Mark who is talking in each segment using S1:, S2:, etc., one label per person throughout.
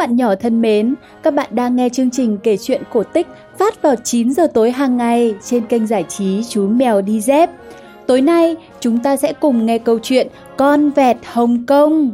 S1: bạn nhỏ thân mến, các bạn đang nghe chương trình kể chuyện cổ tích phát vào 9 giờ tối hàng ngày trên kênh giải trí Chú Mèo Đi Dép. Tối nay, chúng ta sẽ cùng nghe câu chuyện Con vẹt Hồng Kông.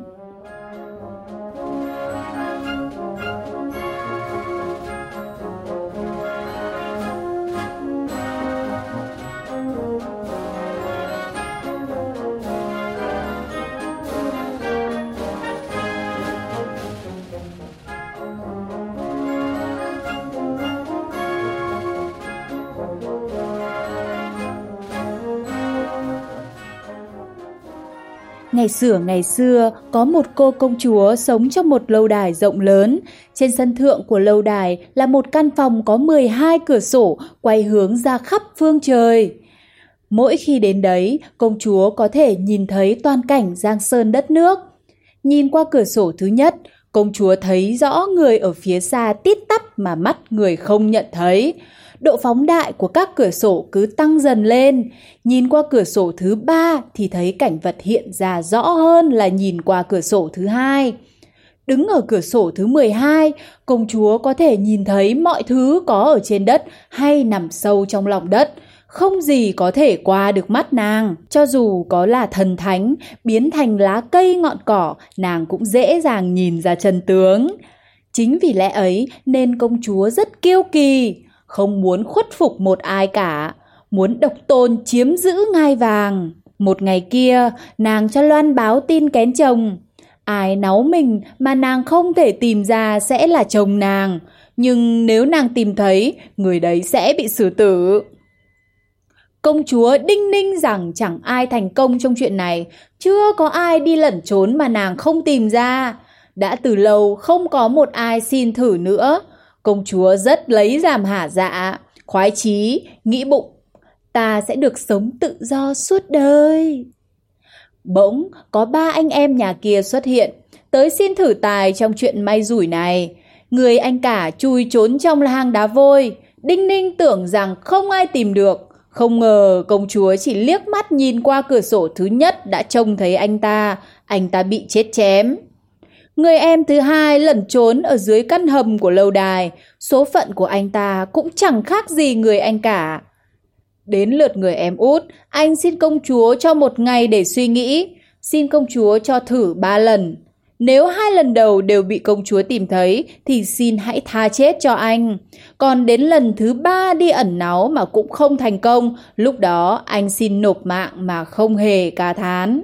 S1: Ngày xưa ngày xưa, có một cô công chúa sống trong một lâu đài rộng lớn. Trên sân thượng của lâu đài là một căn phòng có 12 cửa sổ quay hướng ra khắp phương trời. Mỗi khi đến đấy, công chúa có thể nhìn thấy toàn cảnh giang sơn đất nước. Nhìn qua cửa sổ thứ nhất, công chúa thấy rõ người ở phía xa tít tắp mà mắt người không nhận thấy độ phóng đại của các cửa sổ cứ tăng dần lên. Nhìn qua cửa sổ thứ ba thì thấy cảnh vật hiện ra rõ hơn là nhìn qua cửa sổ thứ hai. Đứng ở cửa sổ thứ 12, công chúa có thể nhìn thấy mọi thứ có ở trên đất hay nằm sâu trong lòng đất. Không gì có thể qua được mắt nàng, cho dù có là thần thánh, biến thành lá cây ngọn cỏ, nàng cũng dễ dàng nhìn ra chân tướng. Chính vì lẽ ấy nên công chúa rất kiêu kỳ, không muốn khuất phục một ai cả, muốn độc tôn chiếm giữ ngai vàng. Một ngày kia, nàng cho loan báo tin kén chồng. Ai náu mình mà nàng không thể tìm ra sẽ là chồng nàng, nhưng nếu nàng tìm thấy, người đấy sẽ bị xử tử. Công chúa đinh ninh rằng chẳng ai thành công trong chuyện này, chưa có ai đi lẩn trốn mà nàng không tìm ra. Đã từ lâu không có một ai xin thử nữa, Công chúa rất lấy giảm hả dạ, khoái chí, nghĩ bụng, ta sẽ được sống tự do suốt đời. Bỗng có ba anh em nhà kia xuất hiện, tới xin thử tài trong chuyện may rủi này. Người anh cả chui trốn trong hang đá vôi, đinh ninh tưởng rằng không ai tìm được. Không ngờ công chúa chỉ liếc mắt nhìn qua cửa sổ thứ nhất đã trông thấy anh ta, anh ta bị chết chém. Người em thứ hai lẩn trốn ở dưới căn hầm của lâu đài, số phận của anh ta cũng chẳng khác gì người anh cả. Đến lượt người em út, anh xin công chúa cho một ngày để suy nghĩ, xin công chúa cho thử ba lần. Nếu hai lần đầu đều bị công chúa tìm thấy thì xin hãy tha chết cho anh. Còn đến lần thứ ba đi ẩn náu mà cũng không thành công, lúc đó anh xin nộp mạng mà không hề ca thán.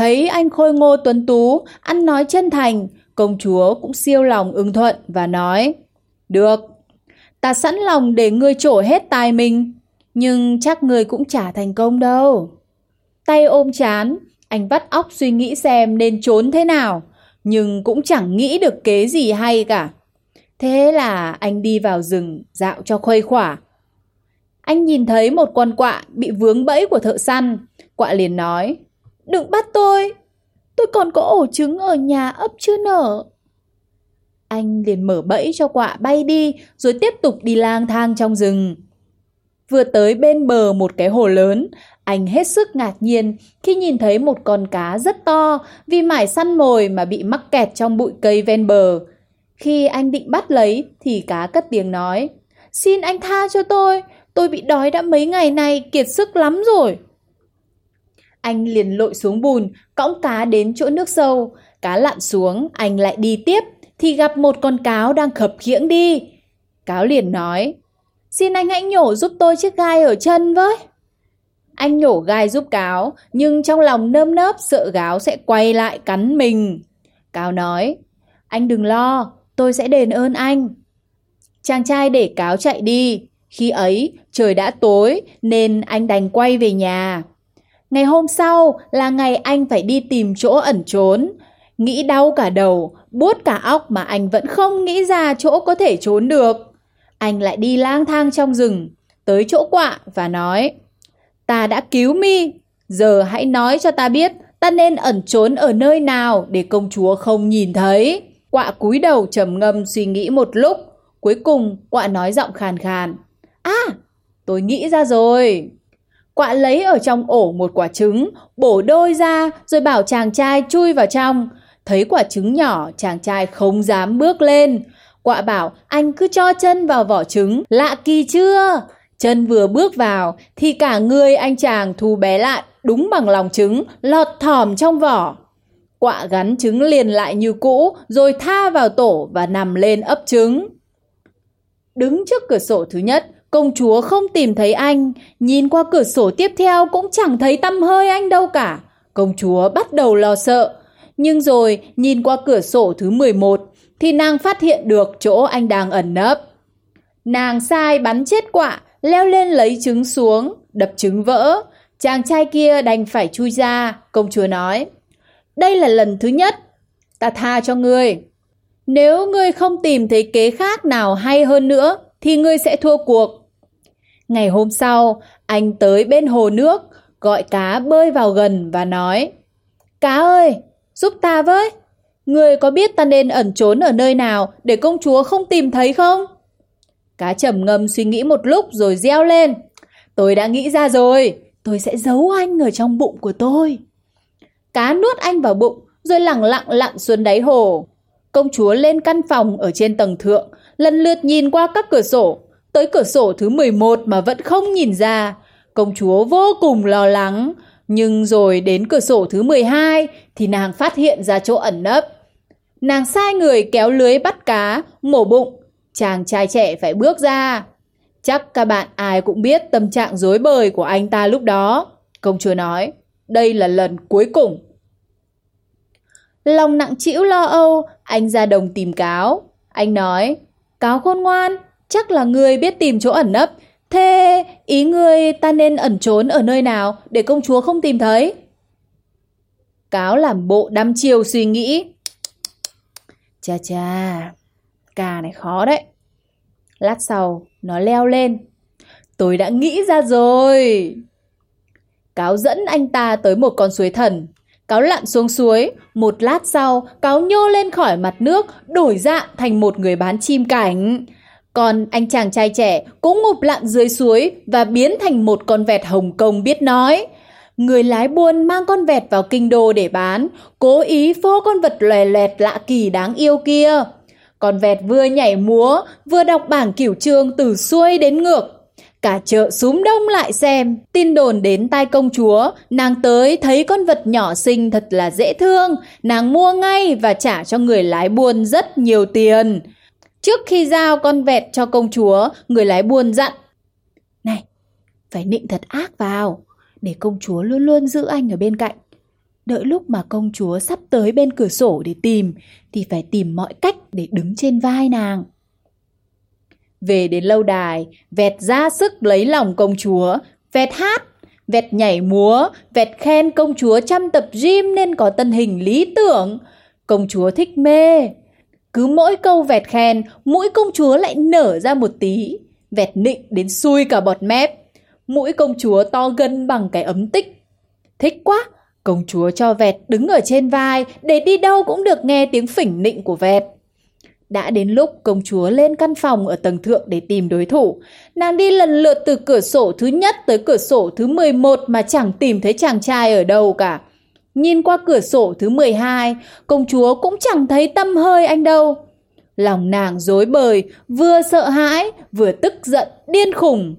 S1: Thấy anh khôi ngô tuấn tú, ăn nói chân thành, công chúa cũng siêu lòng ưng thuận và nói Được, ta sẵn lòng để ngươi trổ hết tài mình, nhưng chắc ngươi cũng chả thành công đâu. Tay ôm chán, anh vắt óc suy nghĩ xem nên trốn thế nào, nhưng cũng chẳng nghĩ được kế gì hay cả. Thế là anh đi vào rừng dạo cho khuây khỏa. Anh nhìn thấy một con quạ bị vướng bẫy của thợ săn. Quạ liền nói, Đừng bắt tôi, tôi còn có ổ trứng ở nhà ấp chưa nở. Anh liền mở bẫy cho quạ bay đi rồi tiếp tục đi lang thang trong rừng. Vừa tới bên bờ một cái hồ lớn, anh hết sức ngạc nhiên khi nhìn thấy một con cá rất to vì mải săn mồi mà bị mắc kẹt trong bụi cây ven bờ. Khi anh định bắt lấy thì cá cất tiếng nói Xin anh tha cho tôi, tôi bị đói đã mấy ngày nay kiệt sức lắm rồi. Anh liền lội xuống bùn, cõng cá đến chỗ nước sâu. Cá lặn xuống, anh lại đi tiếp, thì gặp một con cáo đang khập khiễng đi. Cáo liền nói, xin anh hãy nhổ giúp tôi chiếc gai ở chân với. Anh nhổ gai giúp cáo, nhưng trong lòng nơm nớp sợ gáo sẽ quay lại cắn mình. Cáo nói, anh đừng lo, tôi sẽ đền ơn anh. Chàng trai để cáo chạy đi. Khi ấy, trời đã tối nên anh đành quay về nhà. Ngày hôm sau là ngày anh phải đi tìm chỗ ẩn trốn. Nghĩ đau cả đầu, buốt cả óc mà anh vẫn không nghĩ ra chỗ có thể trốn được. Anh lại đi lang thang trong rừng, tới chỗ quạ và nói Ta đã cứu mi, giờ hãy nói cho ta biết ta nên ẩn trốn ở nơi nào để công chúa không nhìn thấy. Quạ cúi đầu trầm ngâm suy nghĩ một lúc, cuối cùng quạ nói giọng khàn khàn. À, tôi nghĩ ra rồi. Quạ lấy ở trong ổ một quả trứng, bổ đôi ra rồi bảo chàng trai chui vào trong. Thấy quả trứng nhỏ, chàng trai không dám bước lên. Quạ bảo anh cứ cho chân vào vỏ trứng, lạ kỳ chưa? Chân vừa bước vào thì cả người anh chàng thu bé lại đúng bằng lòng trứng, lọt thỏm trong vỏ. Quạ gắn trứng liền lại như cũ rồi tha vào tổ và nằm lên ấp trứng. Đứng trước cửa sổ thứ nhất, công chúa không tìm thấy anh, nhìn qua cửa sổ tiếp theo cũng chẳng thấy tâm hơi anh đâu cả. Công chúa bắt đầu lo sợ, nhưng rồi nhìn qua cửa sổ thứ 11 thì nàng phát hiện được chỗ anh đang ẩn nấp. Nàng sai bắn chết quạ, leo lên lấy trứng xuống, đập trứng vỡ. Chàng trai kia đành phải chui ra, công chúa nói. Đây là lần thứ nhất, ta tha cho ngươi. Nếu ngươi không tìm thấy kế khác nào hay hơn nữa, thì ngươi sẽ thua cuộc. Ngày hôm sau, anh tới bên hồ nước, gọi cá bơi vào gần và nói Cá ơi, giúp ta với. người có biết ta nên ẩn trốn ở nơi nào để công chúa không tìm thấy không? Cá trầm ngâm suy nghĩ một lúc rồi reo lên. Tôi đã nghĩ ra rồi, tôi sẽ giấu anh ở trong bụng của tôi. Cá nuốt anh vào bụng rồi lẳng lặng lặn xuống đáy hồ. Công chúa lên căn phòng ở trên tầng thượng, lần lượt nhìn qua các cửa sổ. Tới cửa sổ thứ 11 mà vẫn không nhìn ra. Công chúa vô cùng lo lắng. Nhưng rồi đến cửa sổ thứ 12 thì nàng phát hiện ra chỗ ẩn nấp. Nàng sai người kéo lưới bắt cá, mổ bụng. Chàng trai trẻ phải bước ra. Chắc các bạn ai cũng biết tâm trạng dối bời của anh ta lúc đó. Công chúa nói, đây là lần cuối cùng. Lòng nặng trĩu lo âu, anh ra đồng tìm cáo. Anh nói, cáo khôn ngoan, chắc là người biết tìm chỗ ẩn nấp. Thế ý ngươi ta nên ẩn trốn ở nơi nào để công chúa không tìm thấy? Cáo làm bộ đăm chiều suy nghĩ. Cha cha, cà này khó đấy. Lát sau, nó leo lên. Tôi đã nghĩ ra rồi. Cáo dẫn anh ta tới một con suối thần. Cáo lặn xuống suối, một lát sau, cáo nhô lên khỏi mặt nước, đổi dạng thành một người bán chim cảnh. Còn anh chàng trai trẻ cũng ngụp lặn dưới suối và biến thành một con vẹt Hồng Kông biết nói. Người lái buôn mang con vẹt vào kinh đô để bán, cố ý phô con vật lòe loẹt lạ kỳ đáng yêu kia. Con vẹt vừa nhảy múa, vừa đọc bảng kiểu trương từ xuôi đến ngược. Cả chợ súm đông lại xem, tin đồn đến tai công chúa, nàng tới thấy con vật nhỏ xinh thật là dễ thương, nàng mua ngay và trả cho người lái buôn rất nhiều tiền. Trước khi giao con vẹt cho công chúa, người lái buôn dặn. Này, phải nịnh thật ác vào, để công chúa luôn luôn giữ anh ở bên cạnh. Đợi lúc mà công chúa sắp tới bên cửa sổ để tìm, thì phải tìm mọi cách để đứng trên vai nàng. Về đến lâu đài, vẹt ra sức lấy lòng công chúa, vẹt hát, vẹt nhảy múa, vẹt khen công chúa chăm tập gym nên có thân hình lý tưởng. Công chúa thích mê. Cứ mỗi câu vẹt khen, mũi công chúa lại nở ra một tí. Vẹt nịnh đến xui cả bọt mép. Mũi công chúa to gân bằng cái ấm tích. Thích quá, công chúa cho vẹt đứng ở trên vai để đi đâu cũng được nghe tiếng phỉnh nịnh của vẹt. Đã đến lúc công chúa lên căn phòng ở tầng thượng để tìm đối thủ. Nàng đi lần lượt từ cửa sổ thứ nhất tới cửa sổ thứ 11 mà chẳng tìm thấy chàng trai ở đâu cả. Nhìn qua cửa sổ thứ 12, công chúa cũng chẳng thấy tâm hơi anh đâu. Lòng nàng dối bời, vừa sợ hãi, vừa tức giận, điên khùng.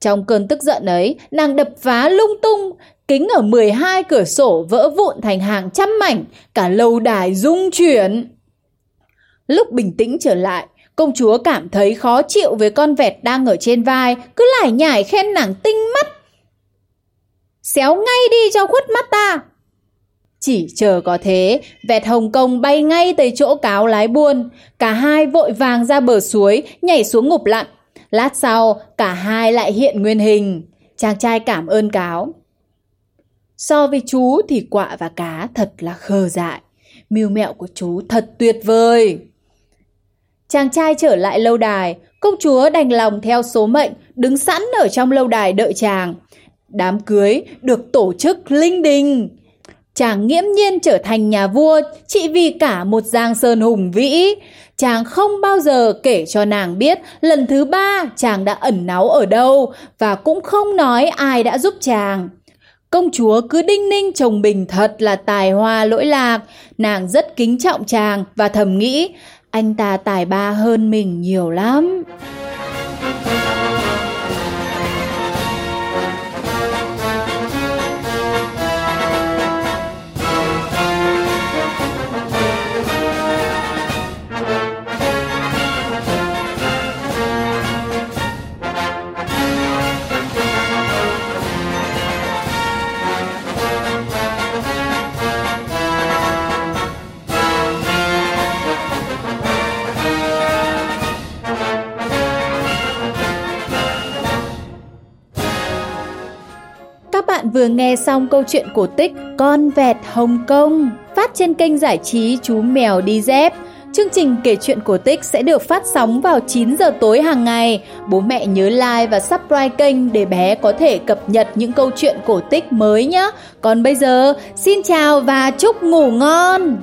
S1: Trong cơn tức giận ấy, nàng đập phá lung tung, kính ở 12 cửa sổ vỡ vụn thành hàng trăm mảnh, cả lâu đài rung chuyển. Lúc bình tĩnh trở lại, công chúa cảm thấy khó chịu với con vẹt đang ở trên vai, cứ lải nhải khen nàng tinh mắt. Xéo ngay đi cho khuất mắt ta. Chỉ chờ có thế, vẹt Hồng Kông bay ngay tới chỗ cáo lái buôn. Cả hai vội vàng ra bờ suối, nhảy xuống ngục lặn. Lát sau, cả hai lại hiện nguyên hình. Chàng trai cảm ơn cáo. So với chú thì quạ và cá thật là khờ dại. Mưu mẹo của chú thật tuyệt vời. Chàng trai trở lại lâu đài, công chúa đành lòng theo số mệnh, đứng sẵn ở trong lâu đài đợi chàng. Đám cưới được tổ chức linh đình. Chàng nghiễm nhiên trở thành nhà vua chỉ vì cả một giang sơn hùng vĩ. Chàng không bao giờ kể cho nàng biết lần thứ ba chàng đã ẩn náu ở đâu và cũng không nói ai đã giúp chàng. Công chúa cứ đinh ninh chồng bình thật là tài hoa lỗi lạc, nàng rất kính trọng chàng và thầm nghĩ anh ta tài ba hơn mình nhiều lắm. Vừa nghe xong câu chuyện cổ tích Con vẹt Hồng Kông phát trên kênh giải trí Chú Mèo Đi Dép. Chương trình kể chuyện cổ tích sẽ được phát sóng vào 9 giờ tối hàng ngày. Bố mẹ nhớ like và subscribe kênh để bé có thể cập nhật những câu chuyện cổ tích mới nhé. Còn bây giờ, xin chào và chúc ngủ ngon!